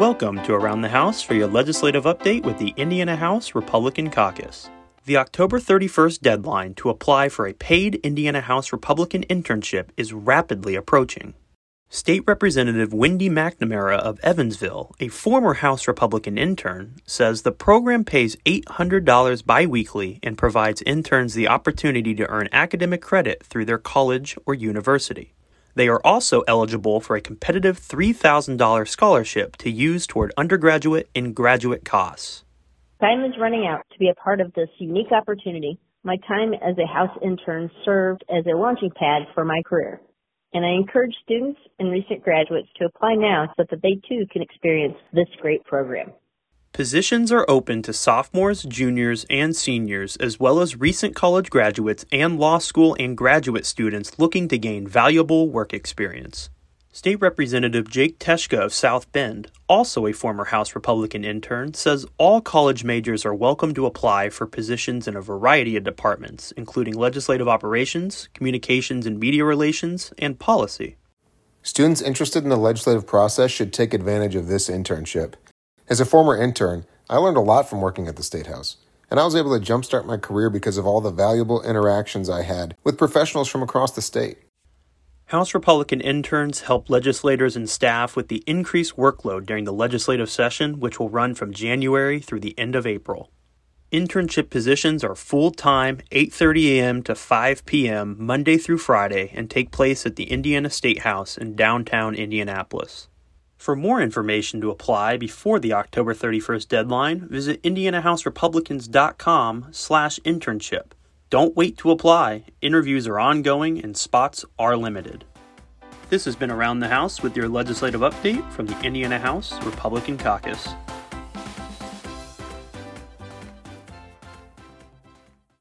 Welcome to Around the House for your legislative update with the Indiana House Republican Caucus. The October 31st deadline to apply for a paid Indiana House Republican internship is rapidly approaching. State Representative Wendy McNamara of Evansville, a former House Republican intern, says the program pays $800 biweekly and provides interns the opportunity to earn academic credit through their college or university. They are also eligible for a competitive $3,000 scholarship to use toward undergraduate and graduate costs. Time is running out to be a part of this unique opportunity. My time as a house intern served as a launching pad for my career, and I encourage students and recent graduates to apply now so that they too can experience this great program. Positions are open to sophomores, juniors, and seniors, as well as recent college graduates and law school and graduate students looking to gain valuable work experience. State Representative Jake Teshka of South Bend, also a former House Republican intern, says all college majors are welcome to apply for positions in a variety of departments, including legislative operations, communications and media relations, and policy. Students interested in the legislative process should take advantage of this internship. As a former intern, I learned a lot from working at the State House, and I was able to jumpstart my career because of all the valuable interactions I had with professionals from across the state. House Republican interns help legislators and staff with the increased workload during the legislative session, which will run from January through the end of April. Internship positions are full-time, 8:30 a.m. to 5 p.m. Monday through Friday and take place at the Indiana State House in downtown Indianapolis. For more information to apply before the October 31st deadline, visit indianahouserepublicans.com slash internship. Don't wait to apply. Interviews are ongoing and spots are limited. This has been Around the House with your legislative update from the Indiana House Republican Caucus.